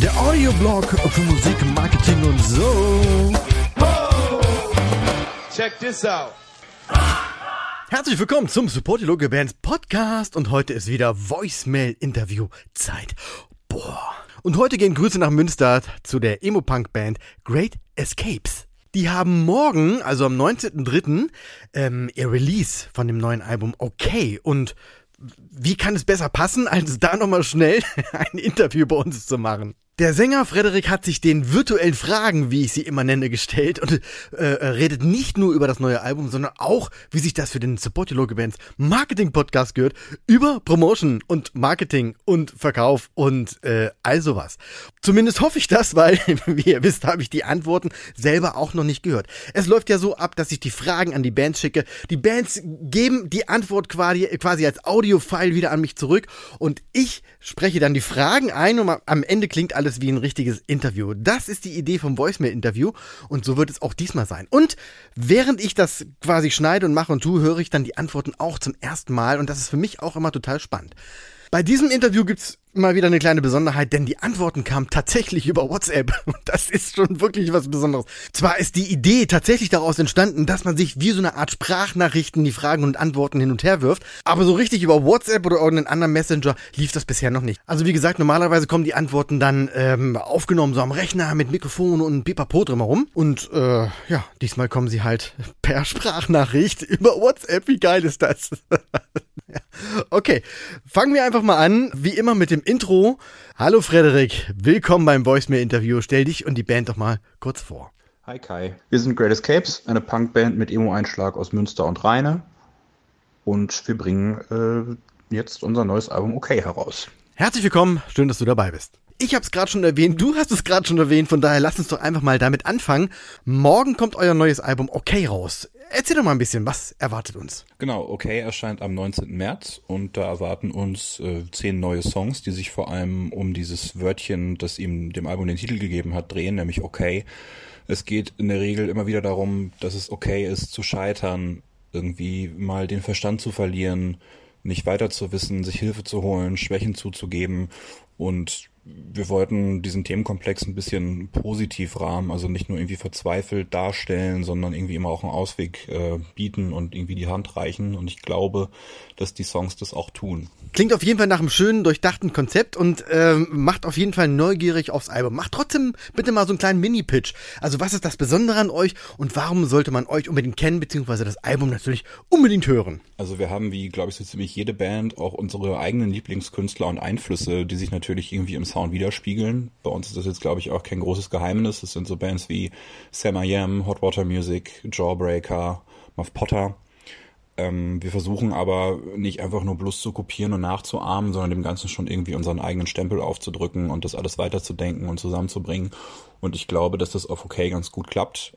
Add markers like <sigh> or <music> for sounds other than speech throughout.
Der Audioblog für Musik, Marketing und so. Check this out. Herzlich willkommen zum Support Your Local Bands Podcast und heute ist wieder Voicemail-Interview-Zeit. Boah. Und heute gehen Grüße nach Münster zu der Emo-Punk-Band Great Escapes. Die haben morgen, also am 19.03., ähm, ihr Release von dem neuen Album Okay. Und wie kann es besser passen, als da nochmal schnell <laughs> ein Interview bei uns zu machen? Der Sänger Frederik hat sich den virtuellen Fragen, wie ich sie immer nenne, gestellt und äh, redet nicht nur über das neue Album, sondern auch, wie sich das für den Support Your Local Bands Marketing Podcast gehört, über Promotion und Marketing und Verkauf und äh, all sowas. Zumindest hoffe ich das, weil, <laughs> wie ihr wisst, habe ich die Antworten selber auch noch nicht gehört. Es läuft ja so ab, dass ich die Fragen an die Bands schicke. Die Bands geben die Antwort quasi, quasi als Audio-File wieder an mich zurück und ich spreche dann die Fragen ein und am Ende klingt alles wie ein richtiges Interview. Das ist die Idee vom Voicemail-Interview und so wird es auch diesmal sein. Und während ich das quasi schneide und mache und tue, höre ich dann die Antworten auch zum ersten Mal und das ist für mich auch immer total spannend. Bei diesem Interview gibt's mal wieder eine kleine Besonderheit, denn die Antworten kamen tatsächlich über WhatsApp. <laughs> Und das ist schon wirklich was Besonderes. Zwar ist die Idee tatsächlich daraus entstanden, dass man sich wie so eine Art Sprachnachrichten die Fragen und Antworten hin und her wirft, aber so richtig über WhatsApp oder irgendeinen anderen Messenger lief das bisher noch nicht. Also wie gesagt, normalerweise kommen die Antworten dann ähm, aufgenommen so am Rechner mit Mikrofon und Pipapo drumherum. Und äh, ja, diesmal kommen sie halt <laughs> per Sprachnachricht über WhatsApp. Wie geil ist das? <laughs> Okay, fangen wir einfach mal an, wie immer mit dem Intro. Hallo Frederik, willkommen beim Voicemail-Interview. Stell dich und die Band doch mal kurz vor. Hi Kai, wir sind Great Escapes, eine Punkband mit Emo-Einschlag aus Münster und Rheine. Und wir bringen äh, jetzt unser neues Album OK heraus. Herzlich willkommen, schön, dass du dabei bist. Ich habe es gerade schon erwähnt, du hast es gerade schon erwähnt, von daher lass uns doch einfach mal damit anfangen. Morgen kommt euer neues Album OK raus. Erzähl doch mal ein bisschen, was erwartet uns? Genau, OK erscheint am 19. März und da erwarten uns äh, zehn neue Songs, die sich vor allem um dieses Wörtchen, das ihm dem Album den Titel gegeben hat, drehen, nämlich OK. Es geht in der Regel immer wieder darum, dass es okay ist zu scheitern, irgendwie mal den Verstand zu verlieren, nicht weiter zu wissen, sich Hilfe zu holen, Schwächen zuzugeben und wir wollten diesen Themenkomplex ein bisschen positiv rahmen, also nicht nur irgendwie verzweifelt darstellen, sondern irgendwie immer auch einen Ausweg äh, bieten und irgendwie die Hand reichen. Und ich glaube, dass die Songs das auch tun. Klingt auf jeden Fall nach einem schönen, durchdachten Konzept und ähm, macht auf jeden Fall neugierig aufs Album. Macht trotzdem bitte mal so einen kleinen Mini-Pitch. Also was ist das Besondere an euch und warum sollte man euch unbedingt kennen, beziehungsweise das Album natürlich unbedingt hören? Also wir haben, wie glaube ich so ziemlich jede Band, auch unsere eigenen Lieblingskünstler und Einflüsse, die sich natürlich irgendwie im Sound widerspiegeln. Bei uns ist das jetzt, glaube ich, auch kein großes Geheimnis. Das sind so Bands wie Sam I Am, Hot Water Music, Jawbreaker, Muff Potter. Ähm, wir versuchen aber nicht einfach nur bloß zu kopieren und nachzuahmen, sondern dem Ganzen schon irgendwie unseren eigenen Stempel aufzudrücken und das alles weiterzudenken und zusammenzubringen. Und ich glaube, dass das auf OK ganz gut klappt.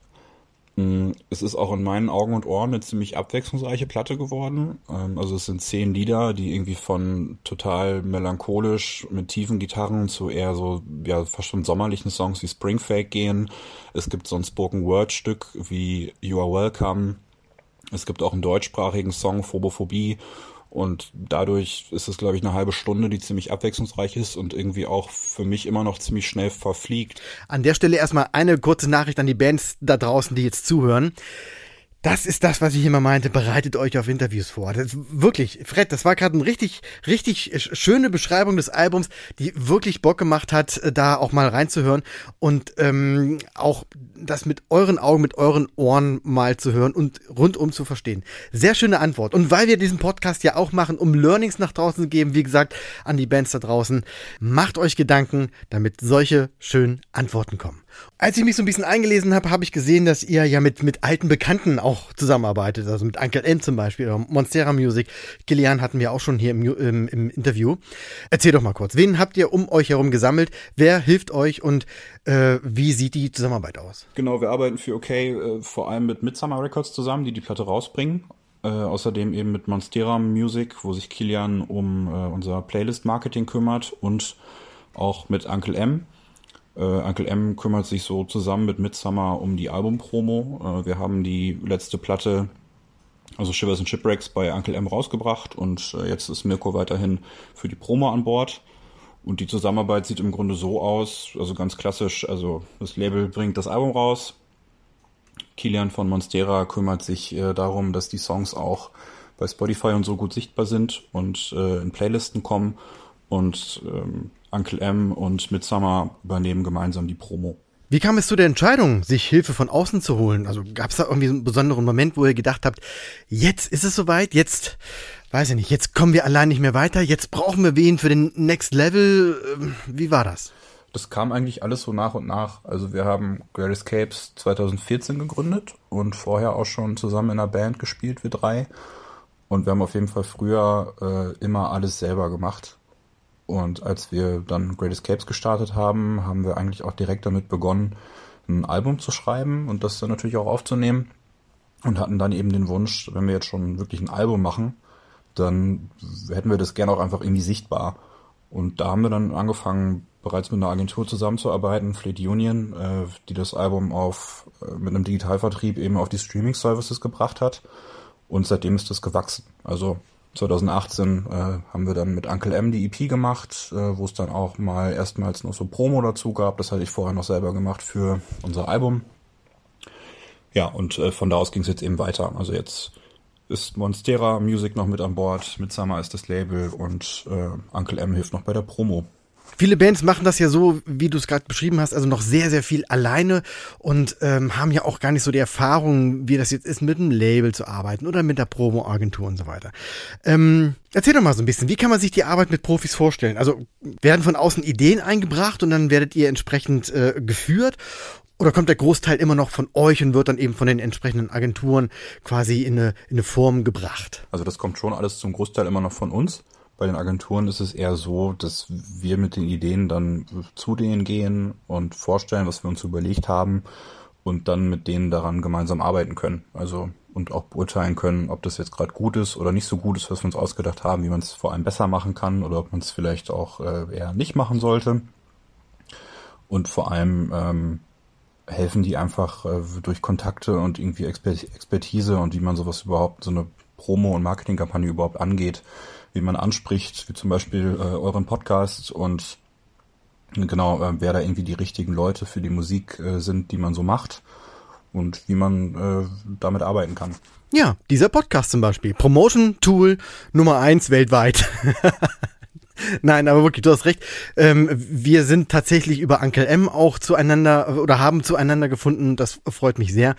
Mm, es ist auch in meinen Augen und Ohren eine ziemlich abwechslungsreiche Platte geworden. Ähm, also es sind zehn Lieder, die irgendwie von total melancholisch mit tiefen Gitarren zu eher so, ja, fast schon sommerlichen Songs wie Spring Fake gehen. Es gibt so ein Spoken Word Stück wie You Are Welcome. Es gibt auch einen deutschsprachigen Song, Phobophobie. Und dadurch ist es, glaube ich, eine halbe Stunde, die ziemlich abwechslungsreich ist und irgendwie auch für mich immer noch ziemlich schnell verfliegt. An der Stelle erstmal eine kurze Nachricht an die Bands da draußen, die jetzt zuhören. Das ist das, was ich immer meinte. Bereitet euch auf Interviews vor. Das, wirklich, Fred, das war gerade eine richtig, richtig schöne Beschreibung des Albums, die wirklich Bock gemacht hat, da auch mal reinzuhören und ähm, auch das mit euren Augen, mit euren Ohren mal zu hören und rundum zu verstehen. Sehr schöne Antwort. Und weil wir diesen Podcast ja auch machen, um Learnings nach draußen zu geben, wie gesagt, an die Bands da draußen, macht euch Gedanken, damit solche schönen Antworten kommen. Als ich mich so ein bisschen eingelesen habe, habe ich gesehen, dass ihr ja mit, mit alten Bekannten auch zusammenarbeitet. Also mit Uncle N zum Beispiel oder Monstera Music. Kilian hatten wir auch schon hier im, im, im Interview. Erzähl doch mal kurz, wen habt ihr um euch herum gesammelt? Wer hilft euch und äh, wie sieht die Zusammenarbeit aus? Genau, wir arbeiten für OK äh, vor allem mit Midsummer Records zusammen, die die Platte rausbringen. Äh, außerdem eben mit Monstera Music, wo sich Kilian um äh, unser Playlist-Marketing kümmert und auch mit Uncle M, äh, Uncle M kümmert sich so zusammen mit Midsummer um die Albumpromo. Äh, wir haben die letzte Platte also Shivers and Shipwrecks bei Uncle M rausgebracht und äh, jetzt ist Mirko weiterhin für die Promo an Bord. Und die Zusammenarbeit sieht im Grunde so aus, also ganz klassisch, also das Label bringt das Album raus. Kilian von Monstera kümmert sich äh, darum, dass die Songs auch bei Spotify und so gut sichtbar sind und äh, in Playlisten kommen. Und ähm, Uncle M und Midsummer übernehmen gemeinsam die Promo. Wie kam es zu der Entscheidung, sich Hilfe von außen zu holen? Also gab es da irgendwie einen besonderen Moment, wo ihr gedacht habt, jetzt ist es soweit, jetzt, weiß ich nicht, jetzt kommen wir allein nicht mehr weiter, jetzt brauchen wir wen für den Next Level. Ähm, wie war das? Das kam eigentlich alles so nach und nach. Also wir haben Great Escapes 2014 gegründet und vorher auch schon zusammen in einer Band gespielt, wir drei. Und wir haben auf jeden Fall früher äh, immer alles selber gemacht. Und als wir dann Great Escapes gestartet haben, haben wir eigentlich auch direkt damit begonnen, ein Album zu schreiben und das dann natürlich auch aufzunehmen. Und hatten dann eben den Wunsch, wenn wir jetzt schon wirklich ein Album machen, dann hätten wir das gerne auch einfach irgendwie sichtbar. Und da haben wir dann angefangen, bereits mit einer Agentur zusammenzuarbeiten, Fleet Union, äh, die das Album auf äh, mit einem Digitalvertrieb eben auf die Streaming-Services gebracht hat. Und seitdem ist das gewachsen. Also 2018 äh, haben wir dann mit Uncle M die EP gemacht, äh, wo es dann auch mal erstmals noch so Promo dazu gab. Das hatte ich vorher noch selber gemacht für unser Album. Ja, und äh, von da aus ging es jetzt eben weiter. Also jetzt ist Monstera Music noch mit an Bord, mit Summer ist das Label und äh, Uncle M hilft noch bei der Promo. Viele Bands machen das ja so, wie du es gerade beschrieben hast, also noch sehr, sehr viel alleine und ähm, haben ja auch gar nicht so die Erfahrung, wie das jetzt ist, mit einem Label zu arbeiten oder mit der Promo-Agentur und so weiter. Ähm, erzähl doch mal so ein bisschen, wie kann man sich die Arbeit mit Profis vorstellen? Also werden von außen Ideen eingebracht und dann werdet ihr entsprechend äh, geführt oder kommt der Großteil immer noch von euch und wird dann eben von den entsprechenden Agenturen quasi in eine, in eine Form gebracht? Also das kommt schon alles zum Großteil immer noch von uns. Bei den Agenturen ist es eher so, dass wir mit den Ideen dann zu denen gehen und vorstellen, was wir uns überlegt haben und dann mit denen daran gemeinsam arbeiten können. Also und auch beurteilen können, ob das jetzt gerade gut ist oder nicht so gut ist, was wir uns ausgedacht haben, wie man es vor allem besser machen kann oder ob man es vielleicht auch äh, eher nicht machen sollte. Und vor allem ähm, helfen die einfach äh, durch Kontakte und irgendwie Expertise und wie man sowas überhaupt, so eine Promo- und Marketingkampagne überhaupt angeht, wie man anspricht, wie zum Beispiel äh, euren Podcast und genau, äh, wer da irgendwie die richtigen Leute für die Musik äh, sind, die man so macht und wie man äh, damit arbeiten kann. Ja, dieser Podcast zum Beispiel. Promotion Tool Nummer eins weltweit. <laughs> Nein, aber wirklich, du hast recht. Ähm, wir sind tatsächlich über Uncle M auch zueinander oder haben zueinander gefunden. Das freut mich sehr.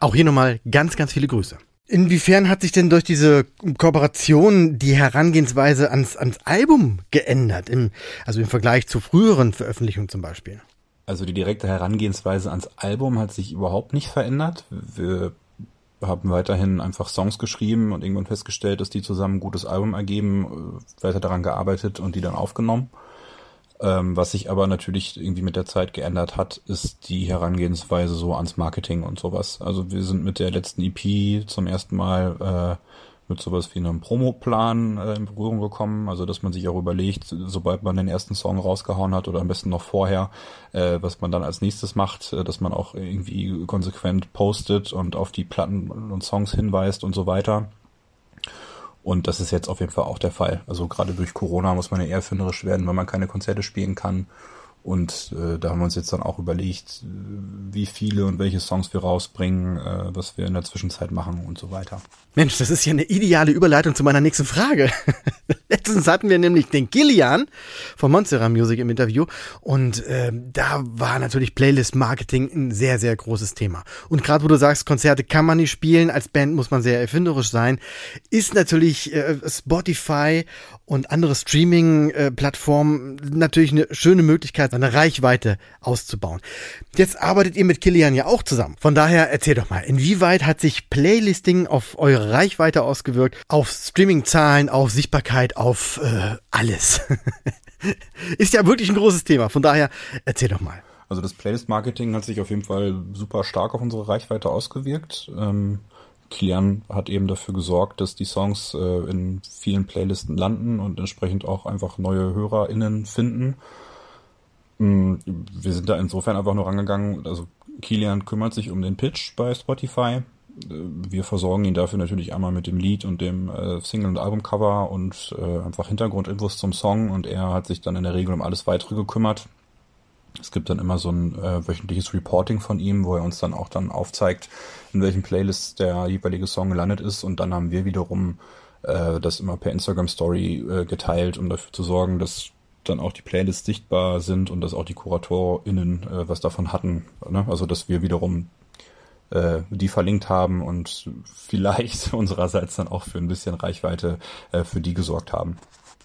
Auch hier nochmal ganz, ganz viele Grüße. Inwiefern hat sich denn durch diese Kooperation die Herangehensweise ans, ans Album geändert? Im, also im Vergleich zu früheren Veröffentlichungen zum Beispiel? Also die direkte Herangehensweise ans Album hat sich überhaupt nicht verändert. Wir haben weiterhin einfach Songs geschrieben und irgendwann festgestellt, dass die zusammen ein gutes Album ergeben, äh, weiter daran gearbeitet und die dann aufgenommen. Ähm, was sich aber natürlich irgendwie mit der Zeit geändert hat, ist die Herangehensweise so ans Marketing und sowas. Also wir sind mit der letzten EP zum ersten Mal äh, mit sowas wie einem Promoplan äh, in Berührung gekommen. Also dass man sich auch überlegt, sobald man den ersten Song rausgehauen hat oder am besten noch vorher, äh, was man dann als nächstes macht, äh, dass man auch irgendwie konsequent postet und auf die Platten und Songs hinweist und so weiter. Und das ist jetzt auf jeden Fall auch der Fall. Also gerade durch Corona muss man ja eher erfinderisch werden, wenn man keine Konzerte spielen kann. Und äh, da haben wir uns jetzt dann auch überlegt, wie viele und welche Songs wir rausbringen, äh, was wir in der Zwischenzeit machen und so weiter. Mensch, das ist ja eine ideale Überleitung zu meiner nächsten Frage. <laughs> Letztens hatten wir nämlich den Gillian von Monstera Music im Interview und äh, da war natürlich Playlist-Marketing ein sehr, sehr großes Thema. Und gerade wo du sagst, Konzerte kann man nicht spielen, als Band muss man sehr erfinderisch sein, ist natürlich äh, Spotify und andere Streaming-Plattformen natürlich eine schöne Möglichkeit, seine Reichweite auszubauen. Jetzt arbeitet ihr mit Kilian ja auch zusammen. Von daher erzähl doch mal, inwieweit hat sich Playlisting auf eure Reichweite ausgewirkt, auf Streaming-Zahlen, auf Sichtbarkeit, auf äh, alles? <laughs> Ist ja wirklich ein großes Thema. Von daher erzähl doch mal. Also das Playlist-Marketing hat sich auf jeden Fall super stark auf unsere Reichweite ausgewirkt. Ähm, Kilian hat eben dafür gesorgt, dass die Songs äh, in vielen Playlisten landen und entsprechend auch einfach neue HörerInnen finden. Mm, wir sind da insofern einfach nur rangegangen, also Kilian kümmert sich um den Pitch bei Spotify wir versorgen ihn dafür natürlich einmal mit dem Lied und dem äh, Single- und Albumcover und äh, einfach Hintergrundinfos zum Song und er hat sich dann in der Regel um alles weitere gekümmert. Es gibt dann immer so ein äh, wöchentliches Reporting von ihm, wo er uns dann auch dann aufzeigt, in welchen Playlists der jeweilige Song gelandet ist und dann haben wir wiederum äh, das immer per Instagram Story äh, geteilt, um dafür zu sorgen, dass dann auch die Playlists sichtbar sind und dass auch die KuratorInnen äh, was davon hatten. Ne? Also dass wir wiederum äh, die verlinkt haben und vielleicht <laughs> unsererseits dann auch für ein bisschen Reichweite äh, für die gesorgt haben.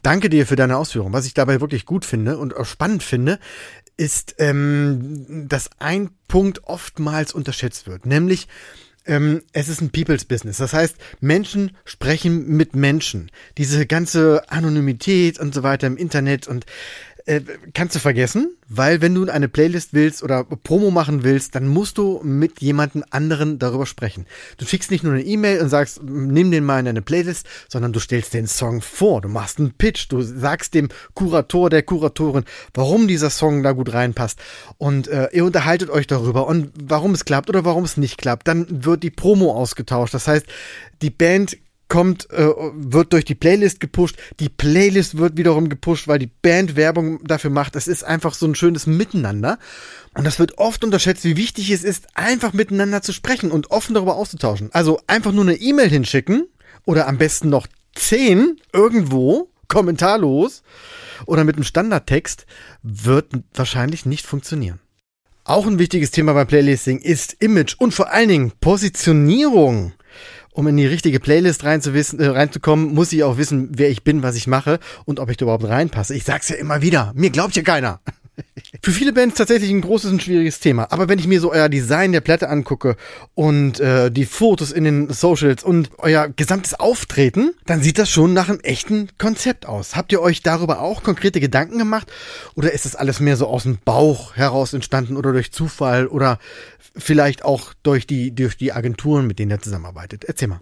Danke dir für deine Ausführung. Was ich dabei wirklich gut finde und auch spannend finde, ist, ähm, dass ein Punkt oftmals unterschätzt wird, nämlich ähm, es ist ein People's Business. Das heißt, Menschen sprechen mit Menschen. Diese ganze Anonymität und so weiter im Internet und äh, kannst du vergessen, weil wenn du eine Playlist willst oder Promo machen willst, dann musst du mit jemandem anderen darüber sprechen. Du schickst nicht nur eine E-Mail und sagst, nimm den mal in deine Playlist, sondern du stellst den Song vor, du machst einen Pitch, du sagst dem Kurator, der Kuratorin, warum dieser Song da gut reinpasst und äh, ihr unterhaltet euch darüber und warum es klappt oder warum es nicht klappt. Dann wird die Promo ausgetauscht. Das heißt, die Band kommt, äh, wird durch die Playlist gepusht. Die Playlist wird wiederum gepusht, weil die Band Werbung dafür macht. Es ist einfach so ein schönes Miteinander. Und das wird oft unterschätzt, wie wichtig es ist, einfach miteinander zu sprechen und offen darüber auszutauschen. Also einfach nur eine E-Mail hinschicken oder am besten noch zehn irgendwo, kommentarlos oder mit einem Standardtext, wird wahrscheinlich nicht funktionieren. Auch ein wichtiges Thema beim Playlisting ist Image und vor allen Dingen Positionierung um in die richtige Playlist reinzuwissen, äh, reinzukommen, muss ich auch wissen, wer ich bin, was ich mache und ob ich da überhaupt reinpasse. Ich sag's ja immer wieder, mir glaubt ja keiner. Für viele Bands tatsächlich ein großes und schwieriges Thema. Aber wenn ich mir so euer Design der Platte angucke und äh, die Fotos in den Socials und euer gesamtes Auftreten, dann sieht das schon nach einem echten Konzept aus. Habt ihr euch darüber auch konkrete Gedanken gemacht? Oder ist das alles mehr so aus dem Bauch heraus entstanden oder durch Zufall oder vielleicht auch durch die, durch die Agenturen, mit denen ihr zusammenarbeitet? Erzähl mal.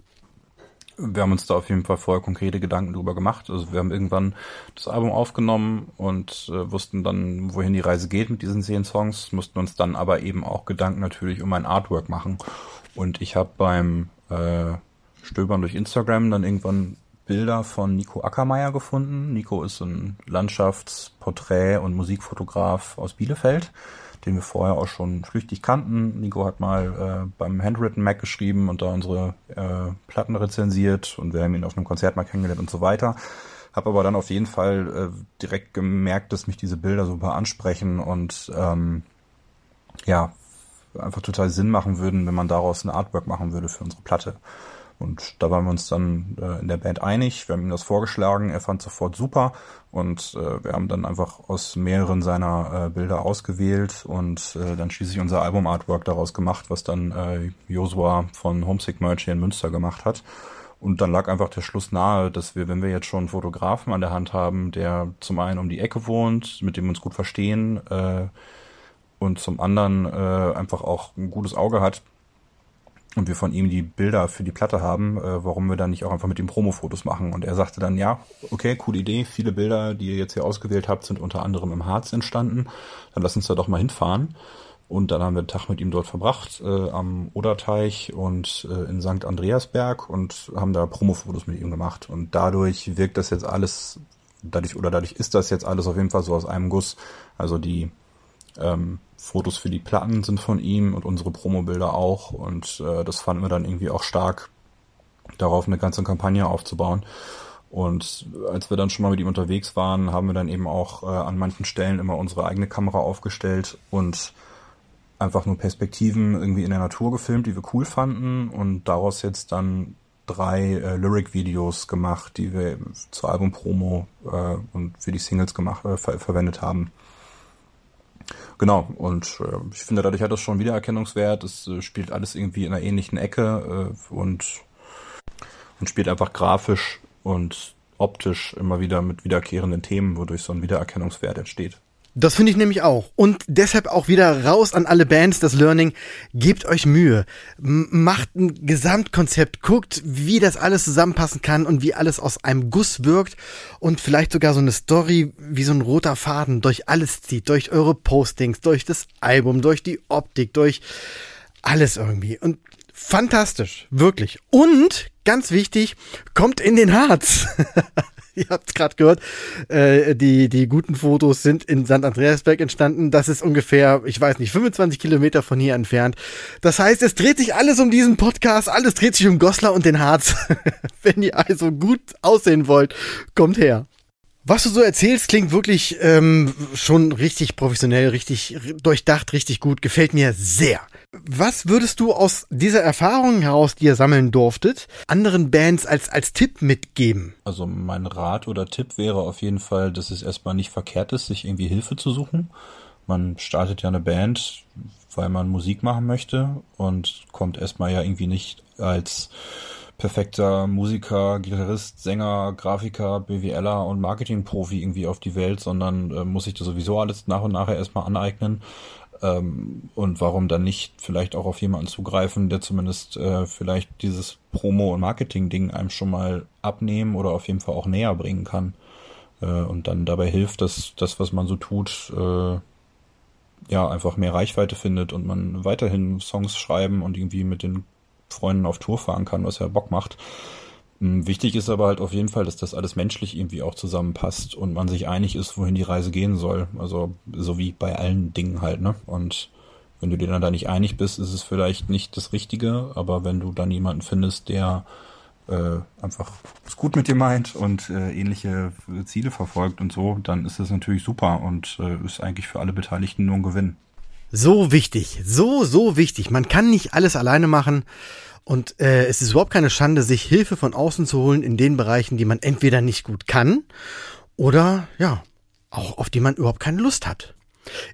Wir haben uns da auf jeden Fall vorher konkrete Gedanken drüber gemacht. Also wir haben irgendwann das Album aufgenommen und äh, wussten dann, wohin die Reise geht mit diesen zehn Songs, mussten uns dann aber eben auch Gedanken natürlich um ein Artwork machen. Und ich habe beim äh, Stöbern durch Instagram dann irgendwann Bilder von Nico Ackermeier gefunden. Nico ist ein Landschafts-, Porträt- und Musikfotograf aus Bielefeld den wir vorher auch schon flüchtig kannten. Nico hat mal äh, beim Handwritten Mac geschrieben und da unsere äh, Platten rezensiert und wir haben ihn auf einem Konzert mal kennengelernt und so weiter. Habe aber dann auf jeden Fall äh, direkt gemerkt, dass mich diese Bilder super ansprechen und ähm, ja, einfach total Sinn machen würden, wenn man daraus ein Artwork machen würde für unsere Platte. Und da waren wir uns dann äh, in der Band einig. Wir haben ihm das vorgeschlagen. Er fand sofort super. Und äh, wir haben dann einfach aus mehreren seiner äh, Bilder ausgewählt und äh, dann schließlich unser Album-Artwork daraus gemacht, was dann äh, Joshua von Homesick Merch hier in Münster gemacht hat. Und dann lag einfach der Schluss nahe, dass wir, wenn wir jetzt schon einen Fotografen an der Hand haben, der zum einen um die Ecke wohnt, mit dem wir uns gut verstehen, äh, und zum anderen äh, einfach auch ein gutes Auge hat, und wir von ihm die Bilder für die Platte haben, äh, warum wir dann nicht auch einfach mit ihm Promo-Fotos machen. Und er sagte dann, ja, okay, coole Idee, viele Bilder, die ihr jetzt hier ausgewählt habt, sind unter anderem im Harz entstanden. Dann lass uns da doch mal hinfahren. Und dann haben wir einen Tag mit ihm dort verbracht, äh, am Oderteich und äh, in St. Andreasberg und haben da Promo-Fotos mit ihm gemacht. Und dadurch wirkt das jetzt alles, dadurch oder dadurch ist das jetzt alles auf jeden Fall so aus einem Guss. Also die ähm, Fotos für die Platten sind von ihm und unsere Promobilder auch. Und äh, das fanden wir dann irgendwie auch stark, darauf eine ganze Kampagne aufzubauen. Und als wir dann schon mal mit ihm unterwegs waren, haben wir dann eben auch äh, an manchen Stellen immer unsere eigene Kamera aufgestellt und einfach nur Perspektiven irgendwie in der Natur gefilmt, die wir cool fanden und daraus jetzt dann drei äh, Lyric-Videos gemacht, die wir zur Album-Promo äh, und für die Singles gemacht, äh, ver verwendet haben. Genau, und äh, ich finde, dadurch hat das schon Wiedererkennungswert. Es äh, spielt alles irgendwie in einer ähnlichen Ecke äh, und, und spielt einfach grafisch und optisch immer wieder mit wiederkehrenden Themen, wodurch so ein Wiedererkennungswert entsteht. Das finde ich nämlich auch. Und deshalb auch wieder raus an alle Bands, das Learning. Gebt euch Mühe. M macht ein Gesamtkonzept. Guckt, wie das alles zusammenpassen kann und wie alles aus einem Guss wirkt. Und vielleicht sogar so eine Story wie so ein roter Faden durch alles zieht. Durch eure Postings, durch das Album, durch die Optik, durch alles irgendwie. Und Fantastisch, wirklich. Und ganz wichtig, kommt in den Harz. <laughs> <laughs> Ihr habt es gerade gehört, äh, die, die guten Fotos sind in St. Andreasberg entstanden. Das ist ungefähr, ich weiß nicht, 25 Kilometer von hier entfernt. Das heißt, es dreht sich alles um diesen Podcast, alles dreht sich um Goslar und den Harz. <laughs> Wenn ihr also gut aussehen wollt, kommt her. Was du so erzählst, klingt wirklich ähm, schon richtig professionell, richtig durchdacht, richtig gut. Gefällt mir sehr. Was würdest du aus dieser Erfahrung heraus, die ihr sammeln durftet, anderen Bands als, als Tipp mitgeben? Also mein Rat oder Tipp wäre auf jeden Fall, dass es erstmal nicht verkehrt ist, sich irgendwie Hilfe zu suchen. Man startet ja eine Band, weil man Musik machen möchte und kommt erstmal ja irgendwie nicht als perfekter Musiker, Gitarrist, Sänger, Grafiker, BWLer und Marketingprofi irgendwie auf die Welt, sondern äh, muss sich das sowieso alles nach und nach erstmal aneignen. Ähm, und warum dann nicht vielleicht auch auf jemanden zugreifen, der zumindest äh, vielleicht dieses Promo- und Marketing-Ding einem schon mal abnehmen oder auf jeden Fall auch näher bringen kann. Äh, und dann dabei hilft, dass das, was man so tut, äh, ja, einfach mehr Reichweite findet und man weiterhin Songs schreiben und irgendwie mit den Freunden auf Tour fahren kann, was ja Bock macht. Hm, wichtig ist aber halt auf jeden Fall, dass das alles menschlich irgendwie auch zusammenpasst und man sich einig ist, wohin die Reise gehen soll. Also so wie bei allen Dingen halt, ne? Und wenn du dir dann da nicht einig bist, ist es vielleicht nicht das Richtige, aber wenn du dann jemanden findest, der äh, einfach es gut mit dir meint und äh, ähnliche Ziele verfolgt und so, dann ist das natürlich super und äh, ist eigentlich für alle Beteiligten nur ein Gewinn. So wichtig, so, so wichtig. Man kann nicht alles alleine machen. Und äh, es ist überhaupt keine Schande, sich Hilfe von außen zu holen in den Bereichen, die man entweder nicht gut kann oder ja, auch auf die man überhaupt keine Lust hat.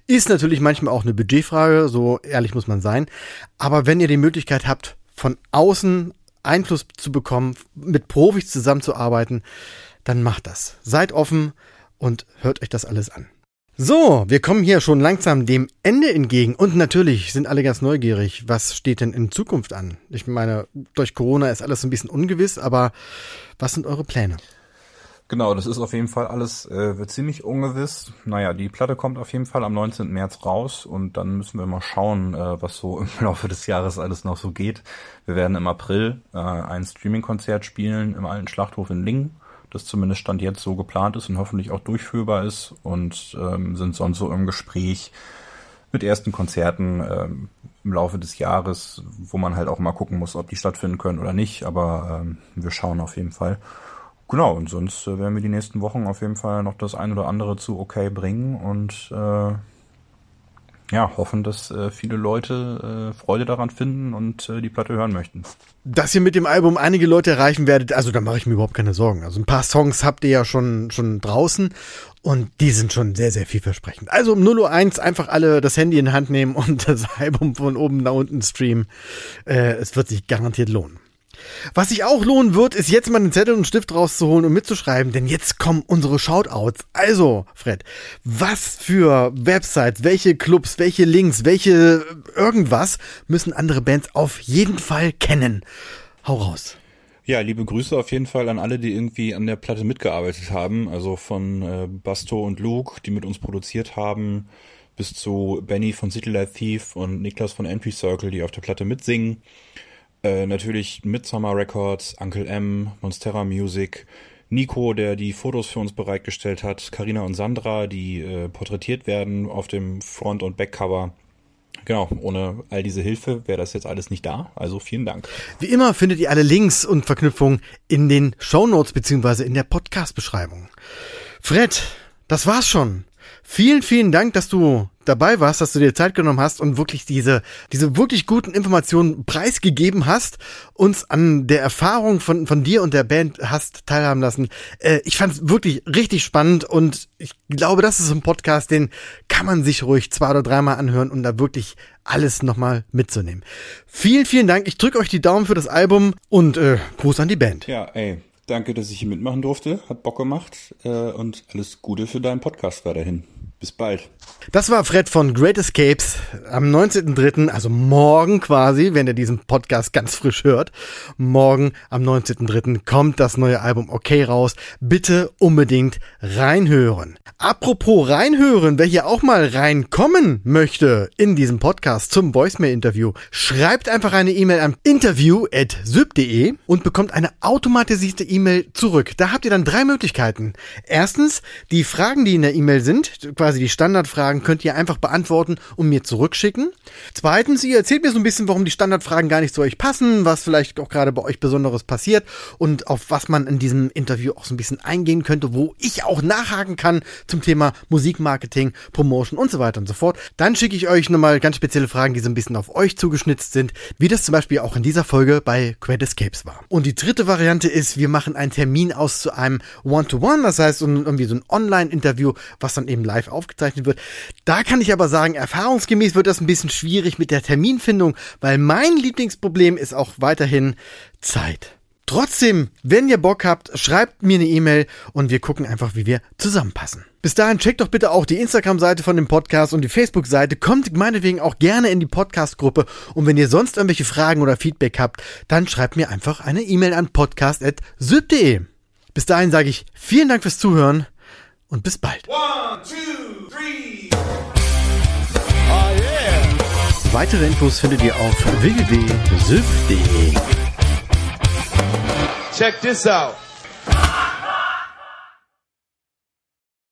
Ist natürlich manchmal auch eine Budgetfrage, so ehrlich muss man sein. Aber wenn ihr die Möglichkeit habt, von außen Einfluss zu bekommen, mit Profis zusammenzuarbeiten, dann macht das. Seid offen und hört euch das alles an. So, wir kommen hier schon langsam dem Ende entgegen und natürlich sind alle ganz neugierig. Was steht denn in Zukunft an? Ich meine, durch Corona ist alles ein bisschen ungewiss, aber was sind eure Pläne? Genau, das ist auf jeden Fall alles äh, ziemlich ungewiss. Naja, die Platte kommt auf jeden Fall am 19. März raus und dann müssen wir mal schauen, äh, was so <laughs> im Laufe des Jahres alles noch so geht. Wir werden im April äh, ein Streaming-Konzert spielen im alten Schlachthof in Lingen das zumindest Stand jetzt so geplant ist und hoffentlich auch durchführbar ist und ähm, sind sonst so im Gespräch mit ersten Konzerten ähm, im Laufe des Jahres, wo man halt auch mal gucken muss, ob die stattfinden können oder nicht, aber ähm, wir schauen auf jeden Fall. Genau, und sonst äh, werden wir die nächsten Wochen auf jeden Fall noch das ein oder andere zu okay bringen und äh, ja, hoffen, dass äh, viele Leute äh, Freude daran finden und äh, die Platte hören möchten. Dass ihr mit dem Album einige Leute erreichen werdet, also da mache ich mir überhaupt keine Sorgen. Also ein paar Songs habt ihr ja schon, schon draußen und die sind schon sehr, sehr vielversprechend. Also um 0.01 Uhr einfach alle das Handy in die Hand nehmen und <laughs> das Album von oben nach unten streamen. Äh, es wird sich garantiert lohnen. Was sich auch lohnen wird, ist jetzt mal einen Zettel und einen Stift rauszuholen und mitzuschreiben, denn jetzt kommen unsere Shoutouts. Also, Fred, was für Websites, welche Clubs, welche Links, welche irgendwas müssen andere Bands auf jeden Fall kennen? Hau raus. Ja, liebe Grüße auf jeden Fall an alle, die irgendwie an der Platte mitgearbeitet haben. Also von äh, Basto und Luke, die mit uns produziert haben, bis zu Benny von City Light Thief und Niklas von Entry Circle, die auf der Platte mitsingen. Äh, natürlich Midsummer Records, Uncle M, Monstera Music, Nico, der die Fotos für uns bereitgestellt hat, Karina und Sandra, die äh, porträtiert werden auf dem Front- und Backcover. Genau, ohne all diese Hilfe wäre das jetzt alles nicht da. Also vielen Dank. Wie immer findet ihr alle Links und Verknüpfungen in den Show Notes beziehungsweise in der Podcast-Beschreibung. Fred, das war's schon. Vielen, vielen Dank, dass du dabei warst, dass du dir Zeit genommen hast und wirklich diese, diese wirklich guten Informationen preisgegeben hast, uns an der Erfahrung von, von dir und der Band hast teilhaben lassen. Äh, ich fand es wirklich richtig spannend und ich glaube, das ist ein Podcast, den kann man sich ruhig zwei oder dreimal anhören und da wirklich alles nochmal mitzunehmen. Vielen, vielen Dank. Ich drücke euch die Daumen für das Album und äh, Gruß an die Band. Ja, ey, danke, dass ich hier mitmachen durfte. Hat Bock gemacht äh, und alles Gute für deinen Podcast weiterhin. Bis bald. Das war Fred von Great Escapes am 19.03., also morgen quasi, wenn ihr diesen Podcast ganz frisch hört. Morgen am 19.03. kommt das neue Album Okay raus. Bitte unbedingt reinhören. Apropos reinhören, wer hier auch mal reinkommen möchte in diesem Podcast zum Voicemail-Interview, schreibt einfach eine E-Mail an interview.syb.de und bekommt eine automatisierte E-Mail zurück. Da habt ihr dann drei Möglichkeiten. Erstens, die Fragen, die in der E-Mail sind, quasi die Standardfragen, könnt ihr einfach beantworten und mir zurückschicken. Zweitens, ihr erzählt mir so ein bisschen, warum die Standardfragen gar nicht zu euch passen, was vielleicht auch gerade bei euch Besonderes passiert und auf was man in diesem Interview auch so ein bisschen eingehen könnte, wo ich auch nachhaken kann zum Thema Musikmarketing, Promotion und so weiter und so fort. Dann schicke ich euch nochmal ganz spezielle Fragen, die so ein bisschen auf euch zugeschnitzt sind, wie das zum Beispiel auch in dieser Folge bei Quad Escapes war. Und die dritte Variante ist, wir machen einen Termin aus zu einem One-to-One, -One, das heißt irgendwie so ein Online-Interview, was dann eben live aufgezeichnet wird. Da kann ich aber sagen, erfahrungsgemäß wird das ein bisschen schwierig mit der Terminfindung, weil mein Lieblingsproblem ist auch weiterhin Zeit. Trotzdem, wenn ihr Bock habt, schreibt mir eine E-Mail und wir gucken einfach, wie wir zusammenpassen. Bis dahin checkt doch bitte auch die Instagram-Seite von dem Podcast und die Facebook-Seite. Kommt meinetwegen auch gerne in die Podcast-Gruppe. Und wenn ihr sonst irgendwelche Fragen oder Feedback habt, dann schreibt mir einfach eine E-Mail an podcast.syb.de. Bis dahin sage ich vielen Dank fürs Zuhören und bis bald. One, two, three. Oh yeah. Weitere Infos findet ihr auf www.syb.de. Check this out.